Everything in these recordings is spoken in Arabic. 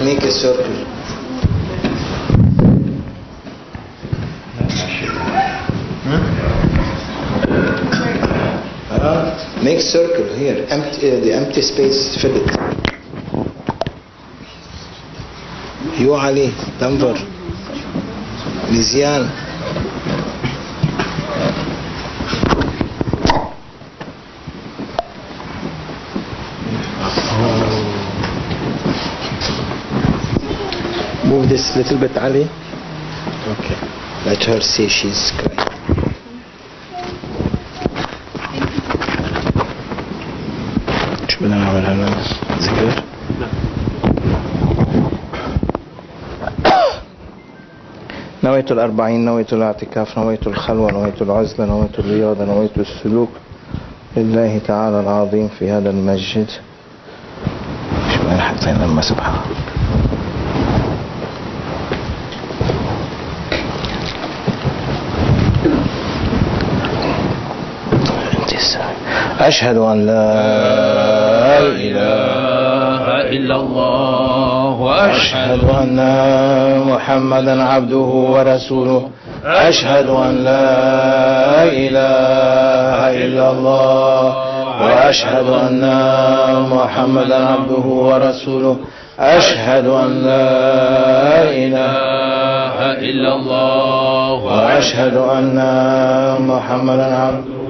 make a circle uh, make circle here empty, uh, the empty space fill it. You Ali Denver Lizian this little bit, Ali. Okay. Let her see she's crying. شو بدنا نعمل هلا؟ ذكر؟ نويت الأربعين نويت الاعتكاف نويت الخلوة نويت العزلة نويت الرياضة نويت السلوك لله تعالى العظيم في هذا المسجد شو حطينا المسبحة انت أشهد أن لا إله إلا الله أشهد أن محمدا عبده ورسوله. أشهد أن لا إله إلا الله وأشهد أن محمدا عبده ورسوله. أشهد أن لا إله إلا الله وأشهد أن محمدا عبده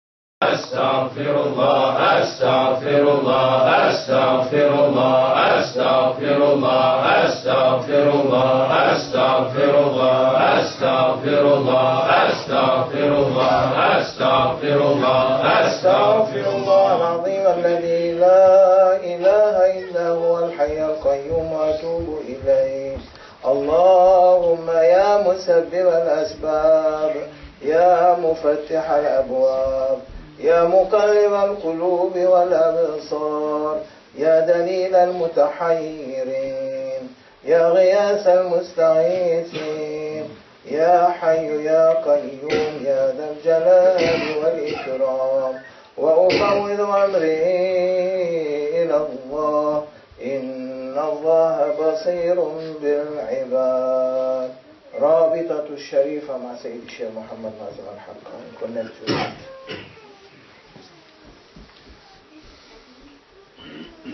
أستغفر الله العظيم الذي لا إله إلا هو الحي القيوم وأتوب إليه. اللهم يا مسبب الأسباب يا مفتح الأبواب. يا مقلب القلوب والأبصار يا دليل المتحيرين يا غياث المستغيثين يا حي يا قيوم يا ذا الجلال والإكرام. وأفوض أمري إلى الله إن الله بصير بالعباد. رابطة الشريفة مع سيد الشيخ محمد ناصر الحق. كنا نتوجه.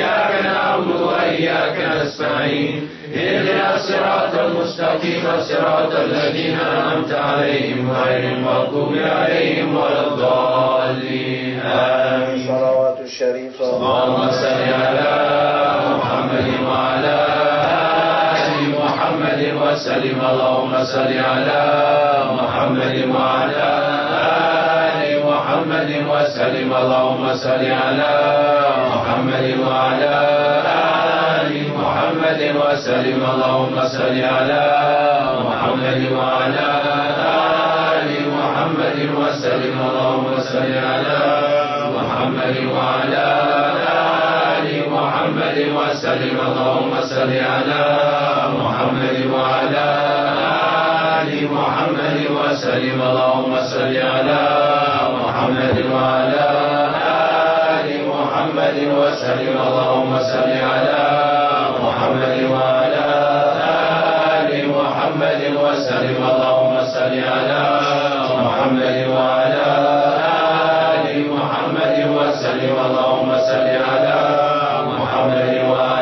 إياك نعبد وإياك نستعين. اهدنا الصراط المستقيم صراط الذين أنعمت عليهم غير المغضوب عليهم ولا الضالين. آمين. صلوات الشريفة اللهم صل على محمد وعلى آل محمد وسلم. اللهم صل على محمد وعلى آل محمد وسلم اللهم صل على محمد وعلى آل محمد وسلم اللهم صل على محمد وعلى آل محمد وسلم اللهم صل على محمد وعلى آل محمد وسلم اللهم صل على محمد وعلى آل محمد وسلم اللهم صل على محمد وعلى آل محمد وسلم. اللهم صل على محمد وعلى آل محمد وسلم. اللهم صل على محمد وعلى آل محمد وسلم. اللهم صل على محمد وعلى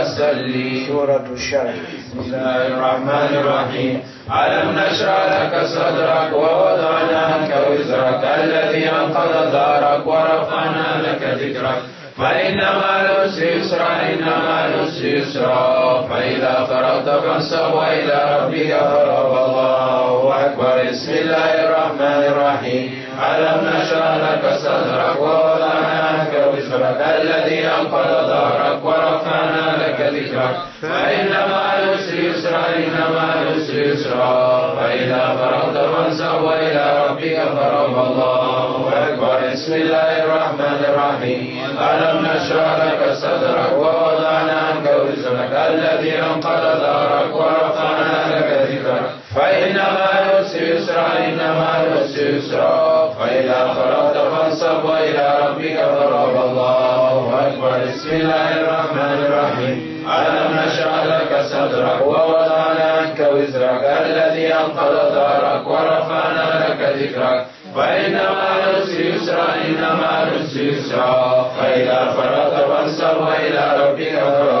وسلم سورة الشرح بسم الله الرحمن الرحيم. ألم نشرح لك صدرك ووضعنا عنك وزرك الذي أنقض ظهرك ورفعنا لك ذكرك. فإن مع العسر يسرا إن مع العسر يسرا. فإذا فرغت فانصب وإلى ربك فرغ الله أكبر. بسم الله الرحمن الرحيم. ألم نشرح لك صدرك ووضعنا وزرك الذي أنقض ظهرك ورفعنا لك ذكرك فإن مع العسر يسرا إن مع العسر يسرا فإذا فرغت فانصب وإلى ربك فرغ الله أكبر. بسم الله الرحمن الرحيم. ألم نشرح لك صدرك ووضعنا عنك وزرك. الذي أنقض ظهرك ورفعنا لك ذكرك فإن مع العسر يسرا إن مع العسر يسرا فإذا فرغت فانصب وإلى ربك بسم الله الرحمن الرحيم. ألم نشرح لك صدرك ووضعنا عنك وزرك الذي أنقض ظهرك ورفعنا لك ذكرك. فإن مع العسر يسرا إن مع العسر يسرا. فإذا فرغت فانصب وإلى ربك أكبر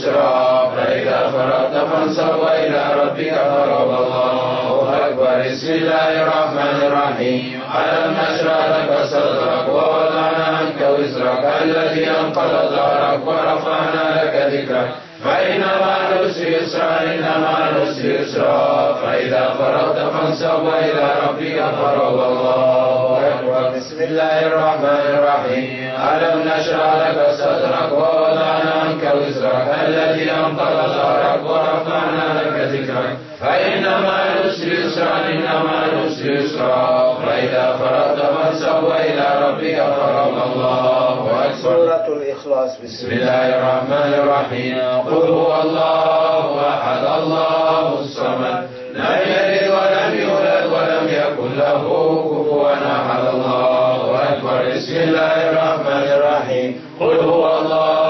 يسرا فإذا فرغت فانصب وإلى ربك فرغ الله أكبر. بسم الله الرحمن الرحيم. ألم نشرح لك صدرك ووضعنا عنك وزرك الذي أنقض ظهرك ورفعنا لك ذكرك. فإن مع العسر يسرا إن مع العسر يسرا. فإذا فرغت فانصب وإلى ربك فرغ الله أكبر. بسم الله الرحمن الرحيم. ألم نشرح لك صدرك ووضعنا وزرك الذي أنقض ظهرك ورفعنا لك ذكرك فإن مع العسر يسرا إن مع يسرا فإذا فرغت فانصب وإلى ربك فرغ الله أكبر سورة الإخلاص بسم الله الرحمن الرحيم قل هو الله احد الله الصمد لم يلد ولم يولد ولم يكن له كفوا احد الله اكبر بسم الله الرحمن الرحيم قل هو الله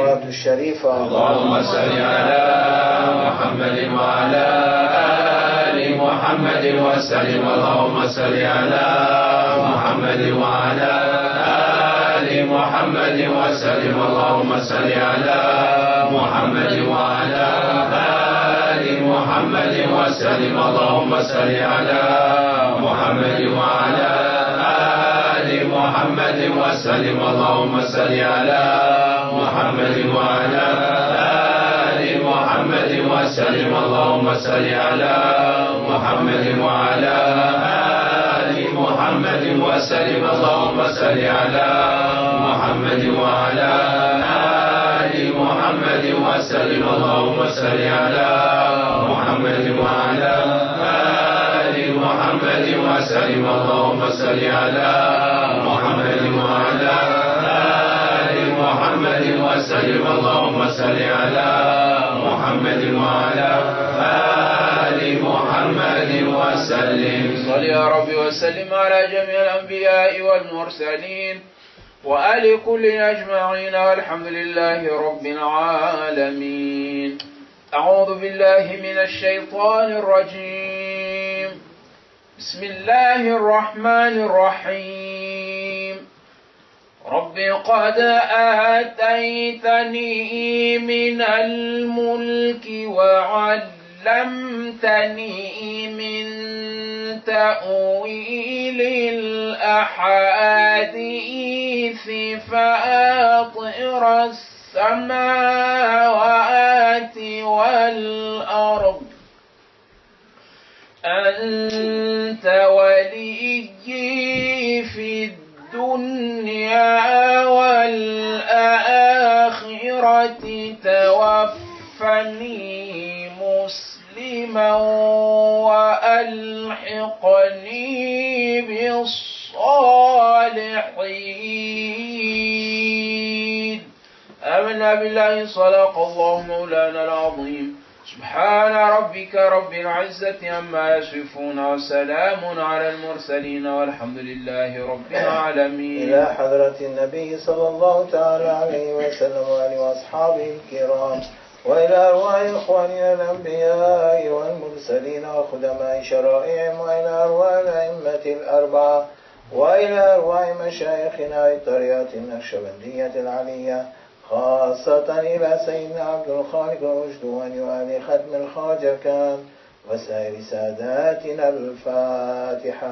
الشريفة اللهم صل على محمد وعلى آل محمد وسلم. اللهم صل على محمد وعلى آل محمد وسلم. اللهم صل على محمد وعلى آل محمد وسلم. اللهم صل على محمد وعلى آل محمد وسلم. اللهم صل على محمد وعلى آل محمد وسلم. اللهم صل على محمد وعلى آل محمد وسلم. اللهم صل على محمد وعلى آل محمد وسلم. اللهم صل على محمد وعلى آل محمد وسلم. اللهم صل على محمد وعلى آل محمد وسلم. اللهم صل على محمد وعلى آل محمد وسلم. سلم صل يا رب وسلم على جميع الأنبياء والمرسلين وآل كل أجمعين. والحمد لله رب العالمين. أعوذ بالله من الشيطان الرجيم. بسم الله الرحمن الرحيم. رب قد آتيتني من الملك وعلمتني من تأويل الأحاديث فأطر السماوات والأرض. أنت وليي توفني مسلما وألحقني بالصالحين. آمنا بالله صدق الله مولانا العظيم. سبحان ربك رب العزة عما يصفون وسلام على المرسلين والحمد لله رب العالمين. إلى حضرة النبي صلى الله تعالى عليه وسلم وآله وأصحابه الكرام. وإلى أرواح إخواننا الأنبياء والمرسلين وخدماء شرائعهم وإلى أرواح الأئمة الأربعة وإلى أرواح مشايخنا الطريقة النقشبندية العلية خاصة إلى سيدنا عبد الخالق وجدوان وآل ختم الخواجة كان وسائر ساداتنا الفاتحة.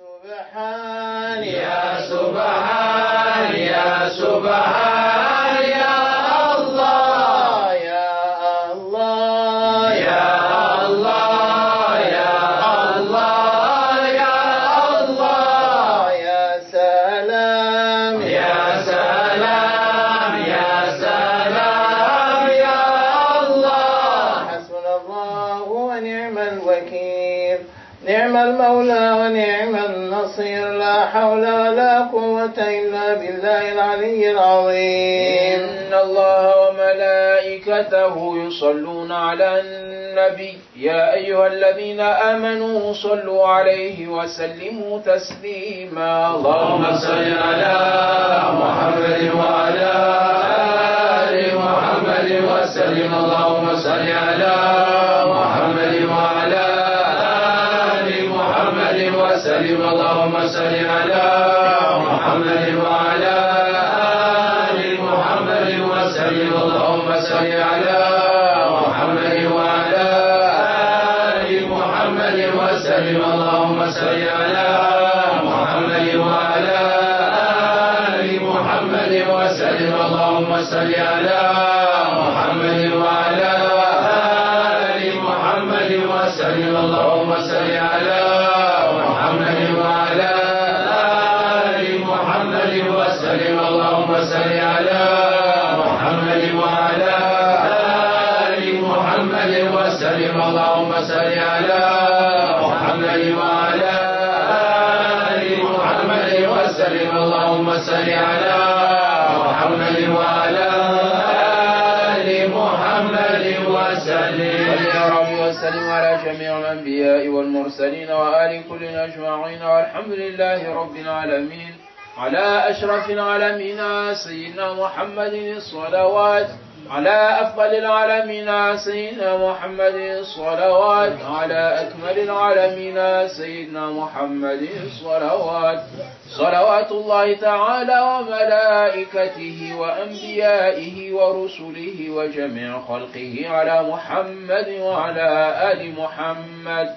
سبحان يا سبحان يا سبحان يا الله. يا الله. يا الله. يا الله. يا الله. يا سلام. يا سلام. يا سلام. يا الله. حسبنا الله ونعم الوكيل. نعم المولى ونعم النصير لا حول ولا قوة إلا بالله العلي العظيم. إن الله وملائكته يصلون على النبي. يا أيها الذين آمنوا صلوا عليه وسلموا تسليما. اللهم صل على محمد وعلى آل محمد وسلم. اللهم صل صل على محمد وعلى آل محمد وسلم. اللهم صل على محمد وعلى آل محمد وسلم. اللهم صل على محمد وعلى آل محمد وسلم. اللهم صل على محمد وعلى آل محمد وسلم. اللهم اللهم صل على محمد وعلى آل محمد وسلم. يا وسلم على جميع الأنبياء والمرسلين وآل كل أجمعين والحمد لله رب العالمين. على أشرف العالمين سيدنا محمد الصلوات على أفضل العالمين سيدنا محمد الصلوات على أكمل العالمين سيدنا محمد الصلوات صلوات الله تعالى وملائكته وأنبيائه ورسله وجميع خلقه على محمد وعلى آل محمد.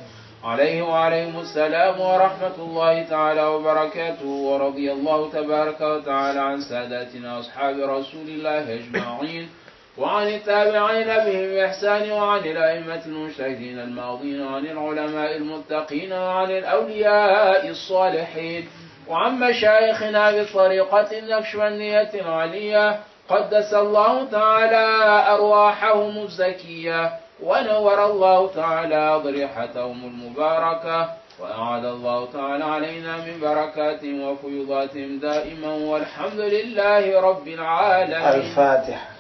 عليه وعليهم السلام ورحمة الله تعالى وبركاته. ورضي الله تبارك وتعالى عن ساداتنا أصحاب رسول الله أجمعين. وعن التابعين بهم بإحسان وعن الأئمة المجتهدين الماضين وعن العلماء المتقين وعن الأولياء الصالحين. وعن مشايخنا بالطريقة النقشبندية العلية قدس الله تعالى أرواحهم الزكية ونور الله تعالى ضريحتهم المباركة وأعاد الله تعالى علينا من بركاتهم وفيضاتهم دائما والحمد لله رب العالمين. الفاتحة.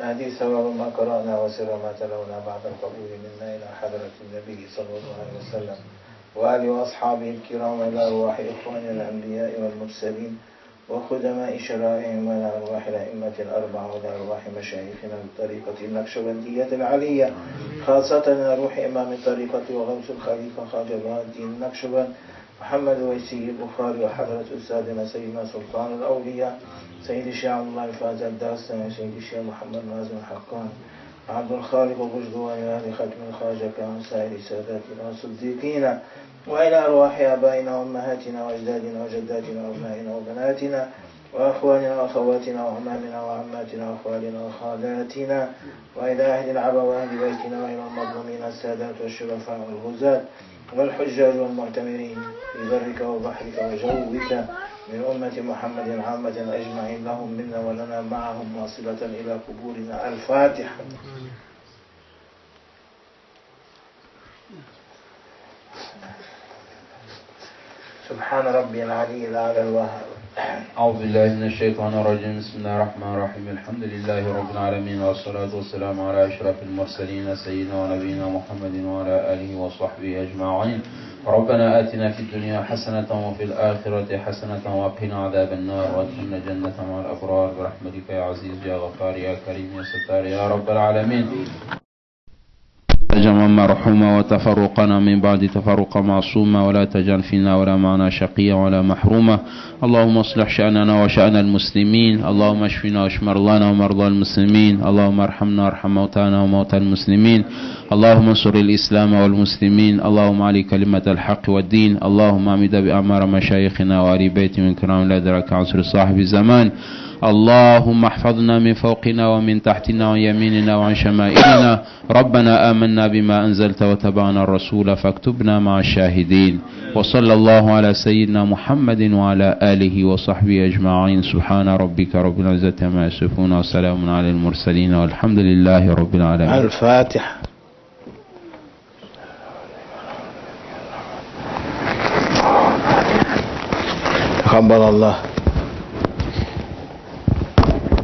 هذه ثواب ما قرأنا وسر ما تلونا بعد القبول منا إلى حضرة النبي صلى الله عليه وسلم. وآله وأصحابه الكرام إلى أرواح إخواننا الأنبياء والمرسلين وخدماء شرائعهم وإلى أرواح الأئمة الأربعة وإلى أرواح مشايخنا بالطريقة النقشبندية العلية خاصة إلى روح إمام الطريقة وغوث الخليفة بهاء الدين النقشبند محمد ويسي البخاري وحضرة أستاذنا سيدنا سلطان الأولياء سيد الشيخ عبد الله فاز الدارستاني وسيد الشيخ محمد مازن الحقان عبد الخالق وبجدوان وأهل ختم الخواجة كان سائر ساداتنا والصديقين وإلى أرواح آبائنا وأمهاتنا وأجدادنا وجداتنا وأبنائنا وبناتنا وأخواننا وأخواتنا وعمامنا وعماتنا وأخوالنا وخالاتنا وإلى أهل العبا وأهل بيتنا وإلى المظلومين السادات والشرفاء والغزاة والحجاج والمعتمرين في برك وبحرك وجوك من أمة محمد عامة أجمعين لهم منا ولنا معهم واصلة إلى قبورنا. الفاتحة. سبحان ربي العلي الأعلى الوهاب أعوذ بالله من الشيطان الرجيم. بسم الله الرحمن الرحيم. الحمد لله رب العالمين والصلاة والسلام على أشرف المرسلين سيدنا ونبينا محمد وعلى آله وصحبه أجمعين. ربنا آتنا في الدنيا حسنة وفي الآخرة حسنة وقنا عذاب النار. وأدخلنا جنة مع الأبرار. برحمتك يا عزيز يا غفار يا كريم يا ستار يا رب العالمين. مرحوما وتفرقنا من بعد تفرق معصوما ولا تجعل فينا ولا معنا شقيا ولا محروما. اللهم اصلح شأننا وشأن المسلمين. اللهم اشفنا واشف مرضانا ومرضى المسلمين. اللهم ارحمنا وارحم موتانا وموتى المسلمين. اللهم انصر الإسلام والمسلمين. اللهم علي كلمة الحق والدين. اللهم امد بأعمار مشايخنا وآل بيت من كرام لا درك عصر صاحب الزمان. اللهم احفظنا من فوقنا ومن تحتنا وعن يميننا وعن شمائلنا ربنا آمنا بما أنزلت وتبعنا الرسول فاكتبنا مع الشاهدين. وصلى الله على سيدنا محمد وعلى آله وصحبه أجمعين. سبحان ربك رب العزة عما يصفون وسلام على المرسلين والحمد لله رب العالمين. الفاتحة. تقبل الله.